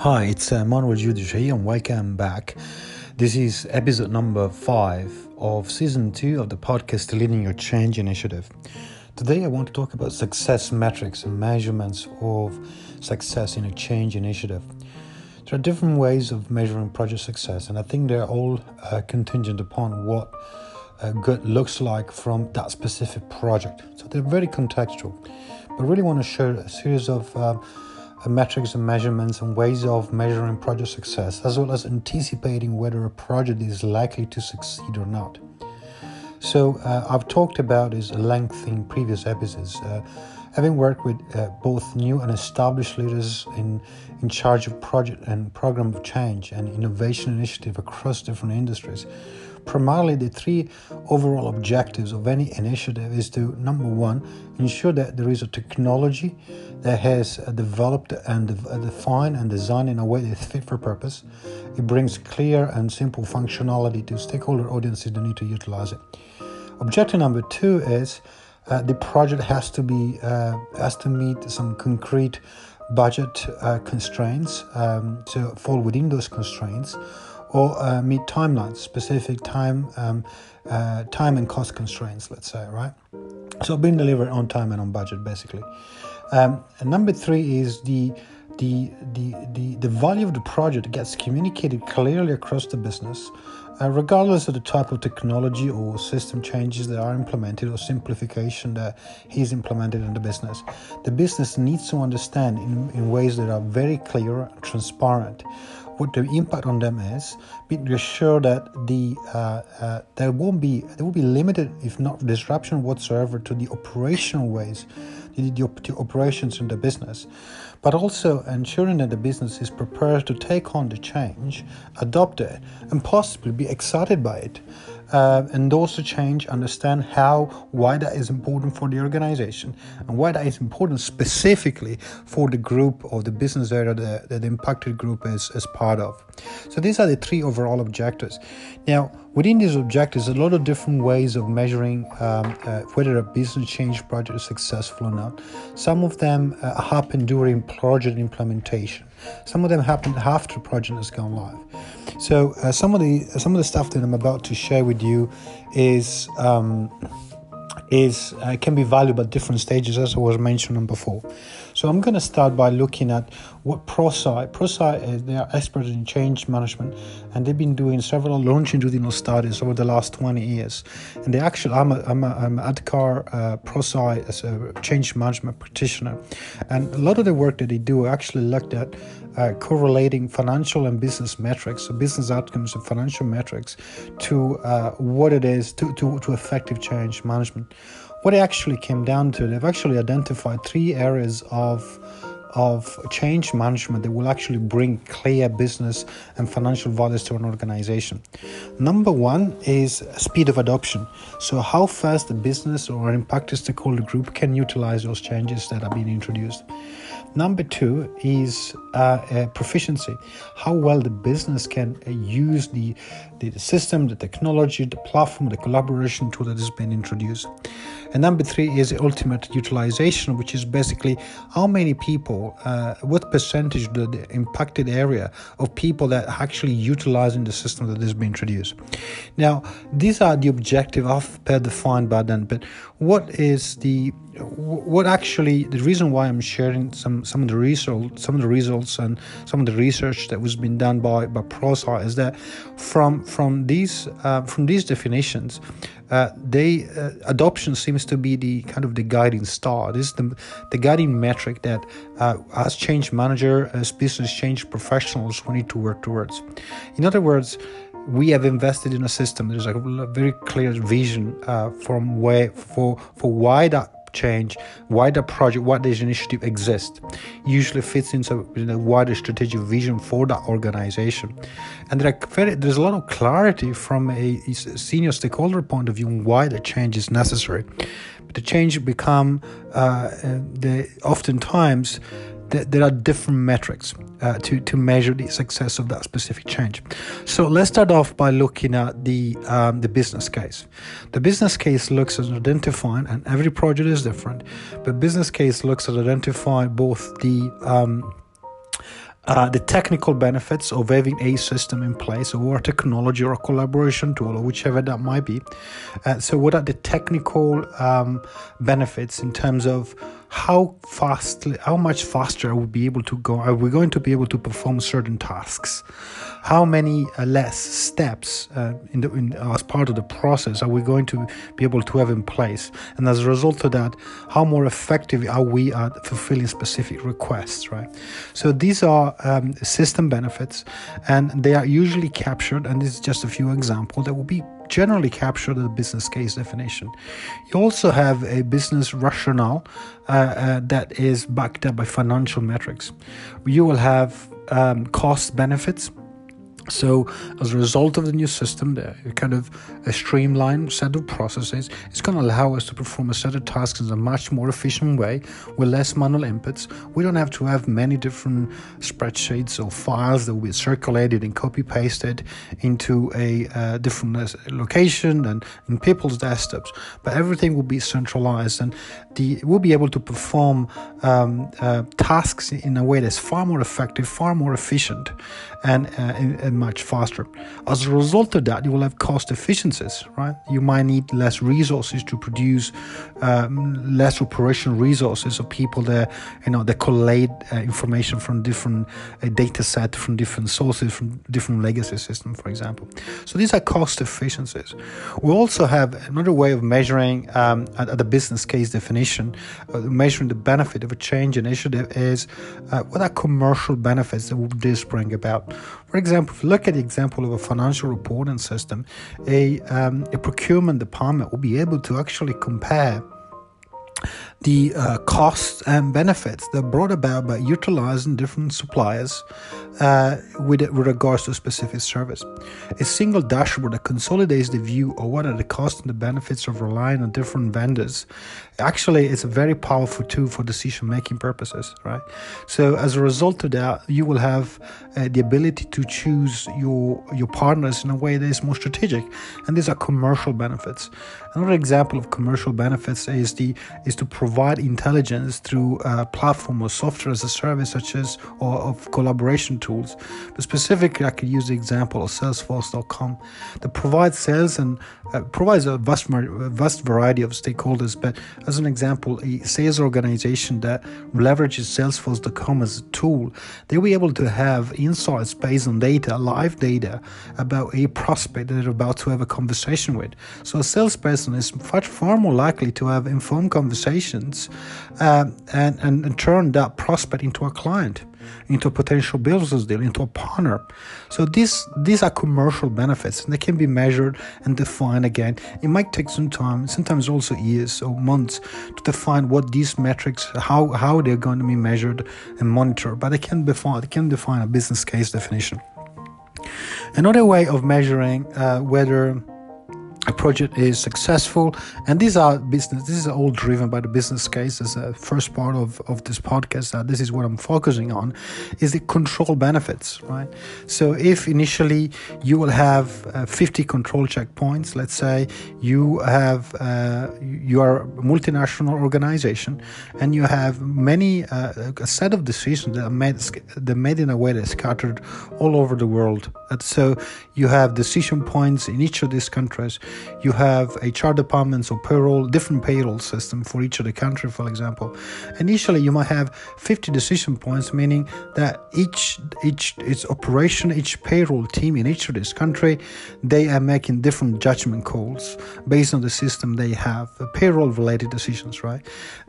Hi, it's uh, Manuel Judish here, and welcome back. This is episode number five of season two of the podcast Leading Your Change Initiative. Today, I want to talk about success metrics and measurements of success in a change initiative. There are different ways of measuring project success, and I think they're all uh, contingent upon what uh, good looks like from that specific project. So they're very contextual. But I really want to share a series of uh, metrics and measurements and ways of measuring project success, as well as anticipating whether a project is likely to succeed or not. So, uh, I've talked about this at length in previous episodes. Uh, having worked with uh, both new and established leaders in, in charge of project and program of change and innovation initiative across different industries, primarily the three overall objectives of any initiative is to number one ensure that there is a technology that has developed and defined and designed in a way that's fit for purpose. It brings clear and simple functionality to stakeholder audiences that need to utilize it. Objective number two is uh, the project has to be uh, has to meet some concrete budget uh, constraints um, to fall within those constraints or uh, meet timelines, specific time, um, uh, time and cost constraints. Let's say, right? So being delivered on time and on budget, basically. Um, and number three is the the, the, the, the value of the project gets communicated clearly across the business, uh, regardless of the type of technology or system changes that are implemented or simplification that is implemented in the business. The business needs to understand in, in ways that are very clear and transparent what the impact on them is, being assured that the uh, uh, there won't be there will be limited, if not disruption whatsoever, to the operational ways, the, the, the operations in the business, but also ensuring that the business is prepared to take on the change, adopt it, and possibly be excited by it uh, endorse the change, understand how, why that is important for the organization, and why that is important specifically for the group or the business area that, that the impacted group is, is part of. So these are the three overall objectives. Now, within these objectives, a lot of different ways of measuring um, uh, whether a business change project is successful or not. Some of them uh, happen during project implementation. Some of them happen after project has gone live. So uh, some of the some of the stuff that I'm about to share with you is um, is uh, can be valuable at different stages, as I was mentioning before. So I'm going to start by looking at what ProSci. ProSci is they are experts in change management, and they've been doing several longitudinal studies over the last 20 years. And they actually, I'm a, I'm a, I'm ADKAR uh, ProSci as a change management practitioner, and a lot of the work that they do actually looked at uh, correlating financial and business metrics, so business outcomes and financial metrics, to uh, what it is to, to, to effective change management. What it actually came down to, they've actually identified three areas of of change management that will actually bring clear business and financial values to an organization. Number one is speed of adoption. So, how fast the business or impacted stakeholder group can utilize those changes that are being introduced. Number two is uh, uh, proficiency, how well the business can uh, use the, the system, the technology, the platform, the collaboration tool that has been introduced. And number three is ultimate utilization, which is basically how many people, uh, what percentage the, the impacted area of people that are actually utilizing the system that has been introduced. Now, these are the objective of per defined by then, but what is the what actually the reason why I'm sharing some some of the results some of the results and some of the research that was been done by by ProSci is that from from these uh, from these definitions uh, they uh, adoption seems to be the kind of the guiding star this is the, the guiding metric that uh, as change manager as business change professionals we need to work towards in other words we have invested in a system. There's a very clear vision uh, from where for for why that change, why the project, why this initiative exists, usually fits into a wider strategic vision for that organization. And there very, there's a lot of clarity from a senior stakeholder point of view on why the change is necessary. But the change become uh, the oftentimes there are different metrics uh, to, to measure the success of that specific change. So let's start off by looking at the um, the business case. The business case looks at identifying, and every project is different, but business case looks at identifying both the um, uh, the technical benefits of having a system in place or a technology or a collaboration tool or whichever that might be. Uh, so, what are the technical um, benefits in terms of how fast, how much faster are we be able to go? Are we going to be able to perform certain tasks? How many uh, less steps uh, in the, in, as part of the process are we going to be able to have in place? And as a result of that, how more effective are we at fulfilling specific requests? Right. So these are um, system benefits, and they are usually captured. And this is just a few examples that will be generally captured the business case definition. You also have a business rationale uh, uh, that is backed up by financial metrics. You will have um, cost benefits so, as a result of the new system, the kind of a streamlined set of processes, it's going to allow us to perform a set of tasks in a much more efficient way with less manual inputs. We don't have to have many different spreadsheets or files that will be circulated and copy pasted into a uh, different uh, location and in people's desktops, but everything will be centralized and the we'll be able to perform um, uh, tasks in a way that's far more effective, far more efficient, and, uh, and, and much faster. As a result of that, you will have cost efficiencies, right? You might need less resources to produce um, less operational resources of people that you know that collate uh, information from different uh, data set from different sources from different legacy systems, for example. So these are cost efficiencies. We also have another way of measuring um, at, at, the business case definition, uh, measuring the benefit of a change initiative is uh, what are commercial benefits that this bring about. For example, if you look at the example of a financial reporting system, a, um, a procurement department will be able to actually compare the uh, costs and benefits that brought about by utilizing different suppliers uh, with, with regards to a specific service. A single dashboard that consolidates the view of what are the costs and the benefits of relying on different vendors actually it's a very powerful tool for decision making purposes, right? So as a result of that, you will have uh, the ability to choose your your partners in a way that is more strategic, and these are commercial benefits. Another example of commercial benefits is the is to provide intelligence through a platform or software as a service, such as or of collaboration tools. But specifically, I could use the example of Salesforce.com that provides sales and uh, provides a vast, vast variety of stakeholders. But as an example, a sales organization that leverages Salesforce.com as a tool, they'll be able to have insights based on data, live data about a prospect that they're about to have a conversation with. So a salesperson is far, far more likely to have informed uh, and, and, and turn that prospect into a client into a potential business deal, into a partner. So these these are commercial benefits, and they can be measured and defined again. It might take some time, sometimes also years or months, to define what these metrics, how how they're going to be measured and monitored. But they can define they can define a business case definition. Another way of measuring uh, whether a project is successful and these are business this is all driven by the business case as a first part of, of this podcast this is what i'm focusing on is the control benefits right? So if initially you will have uh, 50 control checkpoints let's say you have uh, you are a multinational organization and you have many uh, a set of decisions that are made that made in a way that's scattered all over the world. And so you have decision points in each of these countries you have HR departments or payroll, different payroll system for each of the country, for example. Initially, you might have 50 decision points, meaning that each each its operation, each payroll team in each of this country, they are making different judgment calls based on the system they have, payroll related decisions, right?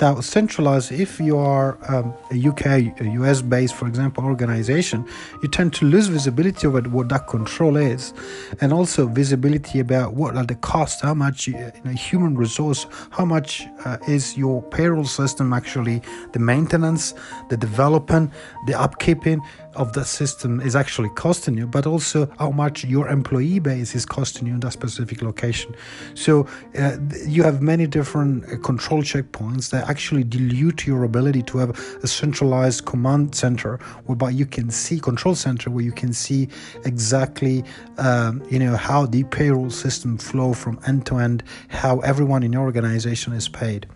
Now, centralized, if you are um, a UK, a US based, for example, organization, you tend to lose visibility over what that control is and also visibility about what are the cost, how much you know, human resource, how much uh, is your payroll system actually the maintenance, the development, the upkeeping, of the system is actually costing you, but also how much your employee base is costing you in that specific location. So uh, you have many different uh, control checkpoints that actually dilute your ability to have a centralized command center whereby you can see control center where you can see exactly um, you know how the payroll system flow from end to end, how everyone in your organization is paid.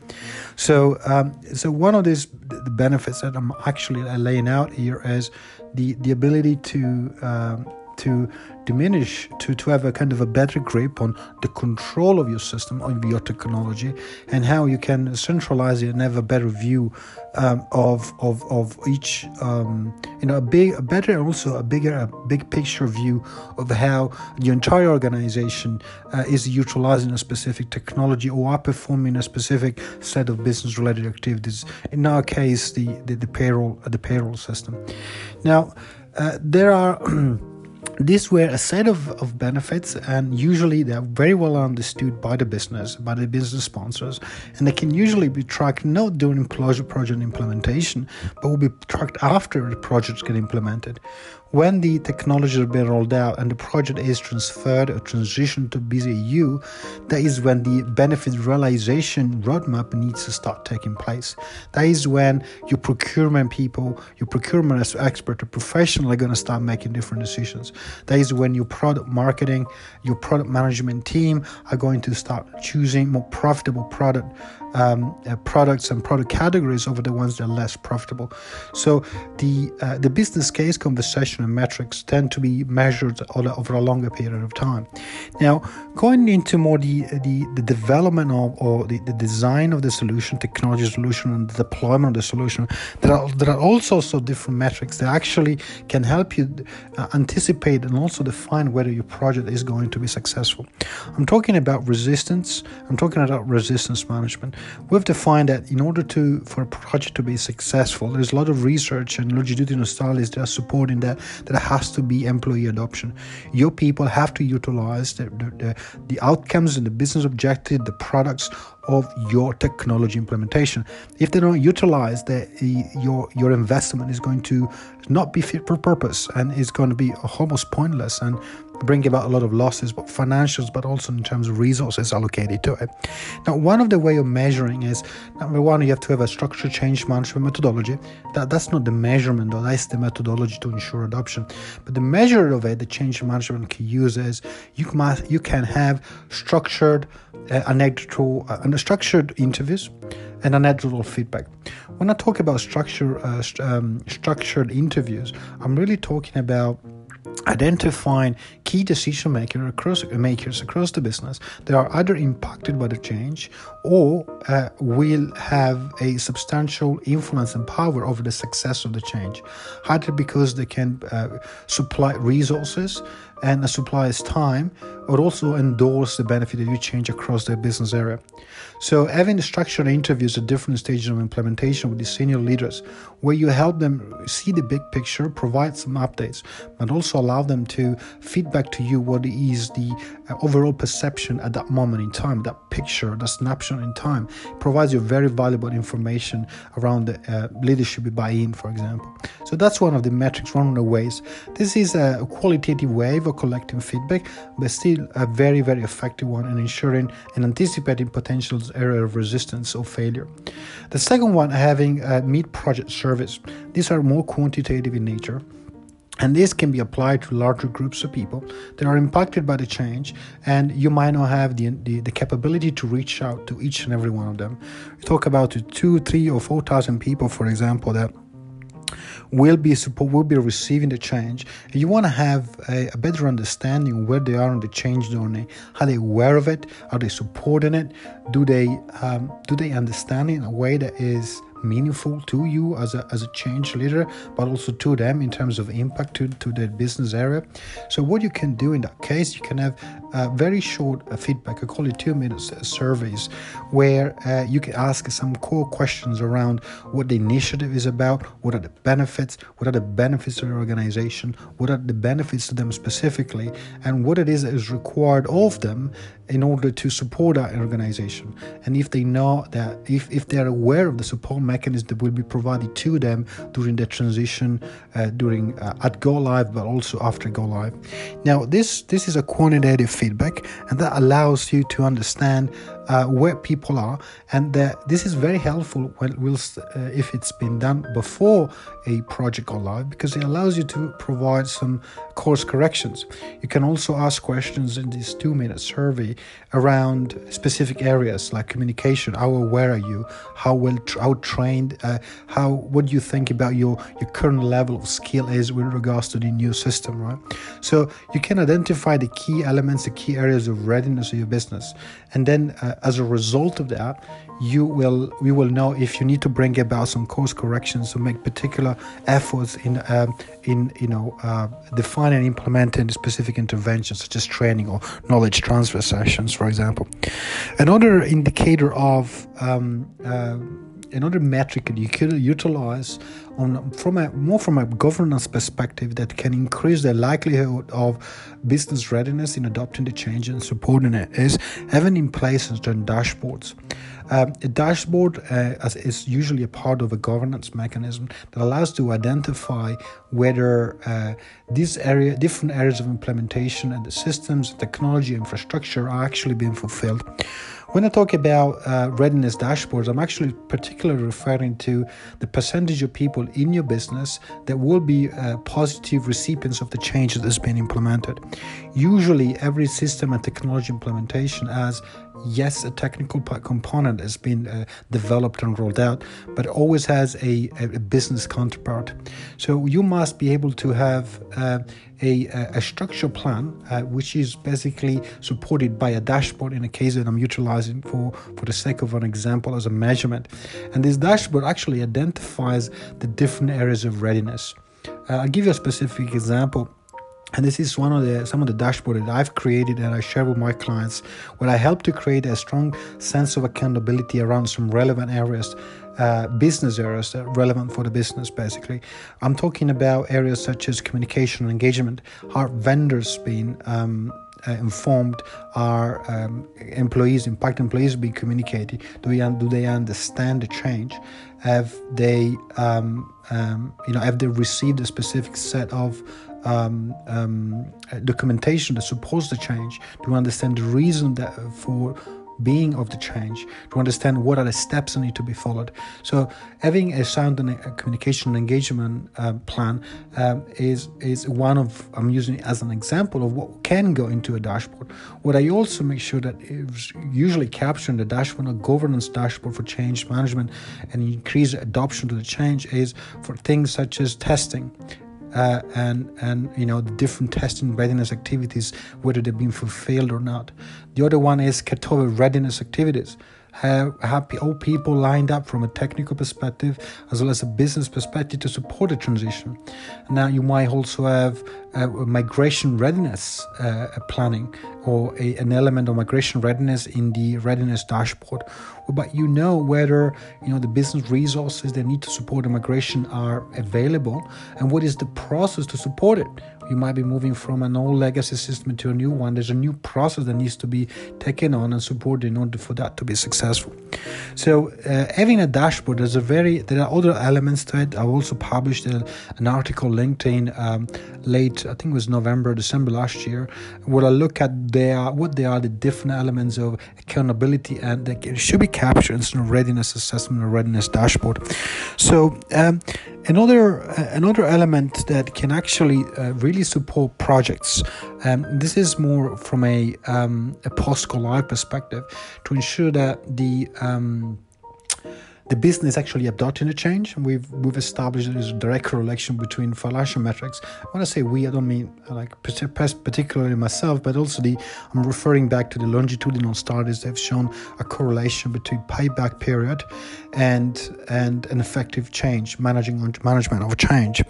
So um, so one of these the benefits that I'm actually laying out here is the the ability to um, to diminish to, to have a kind of a better grip on the control of your system of your technology and how you can centralize it and have a better view um, of, of of each um, you know a big a better also a bigger a big picture view of how the entire organization uh, is utilizing a specific technology or are performing a specific set of business related activities. In our case the the, the payroll the payroll system. Now uh, there are these were a set of, of benefits and usually they're very well understood by the business by the business sponsors and they can usually be tracked not during project implementation but will be tracked after the projects get implemented when the technology has been rolled out and the project is transferred or transitioned to BAU, that is when the benefit realization roadmap needs to start taking place. That is when your procurement people, your procurement expert, or professional are going to start making different decisions. That is when your product marketing, your product management team are going to start choosing more profitable product um, uh, products and product categories over the ones that are less profitable. So the uh, the business case conversation and metrics tend to be measured over a longer period of time. Now, going into more the the, the development of or the, the design of the solution, technology solution, and the deployment of the solution, there are there are all sorts of different metrics that actually can help you uh, anticipate and also define whether your project is going to be successful. I'm talking about resistance. I'm talking about resistance management we've defined that in order to for a project to be successful, there's a lot of research and longitudinal studies that are supporting that that has to be employee adoption. Your people have to utilize the, the, the outcomes and the business objective, the products of your technology implementation. If they don't utilize that, your your investment is going to not be fit for purpose and is going to be almost pointless and bring about a lot of losses, but financials, but also in terms of resources allocated to it. Now, one of the way of measuring is number one, you have to have a structured change management methodology. That that's not the measurement, though. That's the methodology to ensure adoption. But the measure of it, the change management can use is you can you can have structured uh, anecdotal uh, structured interviews and anecdotal feedback. When I talk about structure, uh, st- um, structured interviews, I'm really talking about identifying key decision makers across, makers across the business that are either impacted by the change or uh, will have a substantial influence and power over the success of the change, either because they can uh, supply resources and a supplier's time, or also endorse the benefit of you change across their business area. So, having structured interviews at different stages of implementation with the senior leaders, where you help them see the big picture, provide some updates, but also allow them to feedback to you what is the uh, overall perception at that moment in time, that picture, that snapshot in time, provides you very valuable information around the uh, leadership buy in, for example. So, that's one of the metrics, one of the ways. This is a qualitative way of collecting feedback, but still a very, very effective one in ensuring and anticipating potential area of resistance or failure. The second one, having a meet project service. These are more quantitative in nature. And this can be applied to larger groups of people that are impacted by the change, and you might not have the, the, the capability to reach out to each and every one of them. You talk about two, three, or four thousand people, for example, that will be support will be receiving the change. You want to have a, a, better understanding where they are on the change journey are they aware of it are they supporting it. Do they um, do they understand it in a way that is meaningful to you as a, as a change leader, but also to them in terms of impact to, to their business area. So, what you can do in that case, you can have uh, very short uh, feedback, I call it two minutes uh, surveys, where uh, you can ask some core questions around what the initiative is about, what are the benefits, what are the benefits to the organization, what are the benefits to them specifically, and what it is that is required of them in order to support that organization. And if they know that, if, if they're aware of the support mechanism that will be provided to them during the transition, uh, during uh, at go live, but also after go live. Now, this this is a quantitative feedback, and that allows you to understand uh, where people are, and this is very helpful when uh, if it's been done before a project go live because it allows you to provide some course corrections. You can also ask questions in this two-minute survey around specific areas like communication. How aware are you? How well how trained? Uh, how what do you think about your your current level of skill is with regards to the new system, right? So you can identify the key elements, the key areas of readiness of your business, and then uh, as a result of that, you will we will know if you need to bring about some course corrections or make particular efforts in um, in you know uh, defining and implementing specific interventions such as training or knowledge transfer sessions, for example. Another indicator of um, uh, another metric that you could utilize on from a more from a governance perspective that can increase the likelihood of business readiness in adopting the change and supporting it is having in place certain dashboards. Um, a dashboard uh, is usually a part of a governance mechanism that allows to identify whether uh, these area, different areas of implementation and the systems, technology, infrastructure are actually being fulfilled. When I talk about uh, readiness dashboards, I'm actually particularly referring to the percentage of people in your business that will be uh, positive recipients of the change that has been implemented. Usually, every system and technology implementation has yes, a technical component has been uh, developed and rolled out, but always has a, a, business counterpart. So you must be able to have uh, a, a structure plan, uh, which is basically supported by a dashboard in a case that I'm utilizing for, for the sake of an example as a measurement. And this dashboard actually identifies the different areas of readiness. Uh, I'll give you a specific example and this is one of the some of the dashboard that I've created and I share with my clients where I help to create a strong sense of accountability around some relevant areas uh, business areas that are relevant for the business basically. I'm talking about areas such as communication and engagement how vendors being um, uh, informed are um, employees impact employees being communicated. Do, we, do they understand the change? Have they um, um, you know have they received a specific set of um, um, documentation that supports the change to understand the reason that for being of the change to understand what are the steps that need to be followed. So having a sound and a communication and engagement uh, plan um, is is one of i'm using it as an example of what can go into a dashboard. What i also make sure that is usually captured in the dashboard a governance dashboard for change management and increase adoption to the change is for things such as testing uh, and and you know the different testing readiness activities whether they've been fulfilled or not the other one is cutover readiness activities have, have all people lined up from a technical perspective as well as a business perspective to support the transition. Now, you might also have uh, migration readiness uh, planning or a, an element of migration readiness in the readiness dashboard, but you know whether you know the business resources that need to support the migration are available and what is the process to support it you might be moving from an old legacy system to a new one. There's a new process that needs to be taken on and supported in order for that to be successful. So uh, having a dashboard, there's a very there are other elements to it. I've also published a, an article LinkedIn um, late, I think it was November, December last year, where I look at their what they are the different elements of accountability and that should be captured in a readiness assessment or readiness dashboard. So um, Another uh, another element that can actually uh, really support projects. Um, this is more from a um, a post go perspective to ensure that the um, the business actually adopting a change. We've we've established there's a direct correlation between financial metrics. When I say we, I don't mean like particularly myself, but also the I'm referring back to the longitudinal studies that have shown a correlation between payback period and and an effective change managing on management of change.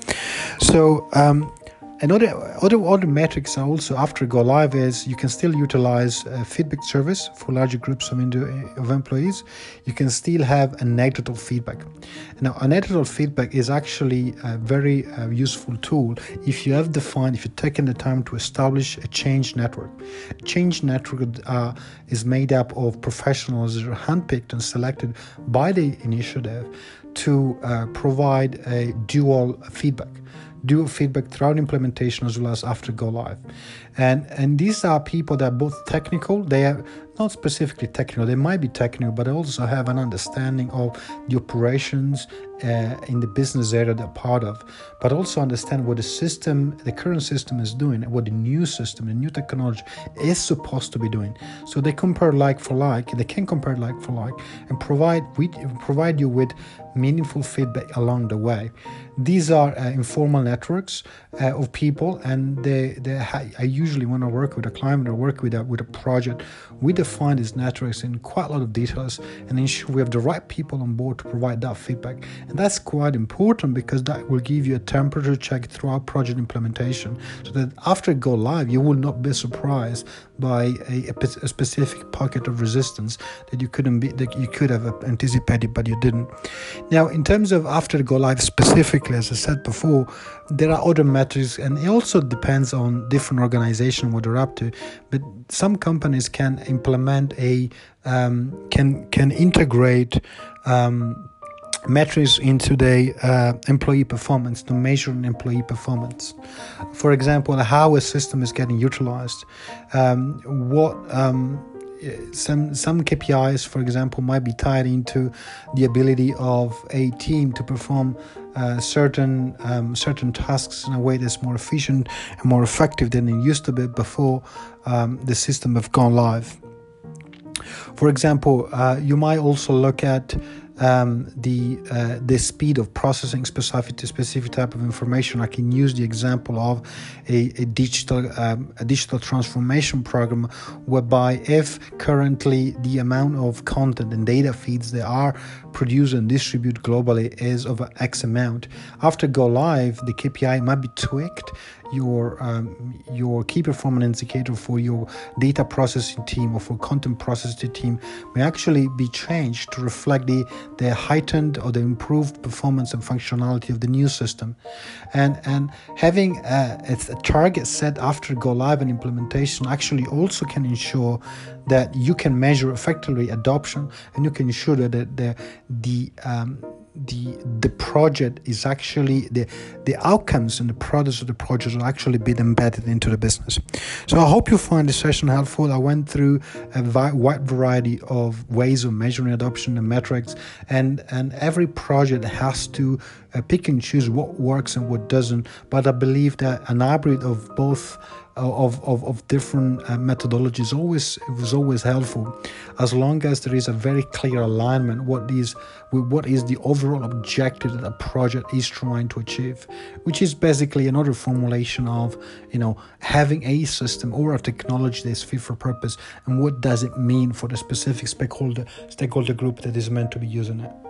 So um, Another other other metrics are also after go live is you can still utilize a feedback service for larger groups of, of employees. You can still have anecdotal feedback. Now, anecdotal feedback is actually a very uh, useful tool if you have defined, if you've taken the time to establish a change network. A change network uh, is made up of professionals that are handpicked and selected by the initiative to uh, provide a dual feedback do feedback throughout implementation as well as after go live and and these are people that are both technical they are not specifically technical. They might be technical, but also have an understanding of the operations uh, in the business area they're part of, but also understand what the system, the current system is doing, what the new system, the new technology is supposed to be doing. So they compare like for like. They can compare like for like and provide we provide you with meaningful feedback along the way. These are uh, informal networks uh, of people, and they, they ha- I usually when I work with a client or work with a, with a project, we define these networks in quite a lot of details and ensure we have the right people on board to provide that feedback. And that's quite important because that will give you a temperature check throughout project implementation, so that after it go live, you will not be surprised by a, a specific pocket of resistance that you couldn't be that you could have anticipated, but you didn't. Now, in terms of after go live specifically, as I said before, there are other metrics, and it also depends on different organizations what they're up to. But some companies can implement a um, can can integrate. Um, metrics into the uh, employee performance to measure an employee performance. For example, how a system is getting utilized, um, what um, some some KPIs, for example, might be tied into the ability of a team to perform uh, certain um, certain tasks in a way that's more efficient and more effective than it used to be before um, the system have gone live. For example, uh, you might also look at um, the uh, the speed of processing specific to specific type of information. I can use the example of a, a digital um, a digital transformation program, whereby if currently the amount of content and data feeds that are produced and distributed globally is of X amount, after go live, the KPI might be tweaked your um, your key performance indicator for your data processing team or for content processing team may actually be changed to reflect the the heightened or the improved performance and functionality of the new system. And and having a, a target set after go live and implementation actually also can ensure that you can measure effectively adoption and you can ensure that the the, the um, the the project is actually the the outcomes and the products of the project will actually be embedded into the business. So I hope you find this session helpful. I went through a wide variety of ways of measuring adoption and metrics, and and every project has to uh, pick and choose what works and what doesn't. But I believe that an hybrid of both of, of, of different uh, methodologies always it was always helpful. As long as there is a very clear alignment what is what is the overall objective that a project is trying to achieve which is basically another formulation of you know having a system or a technology that's fit for purpose and what does it mean for the specific stakeholder stakeholder group that is meant to be using it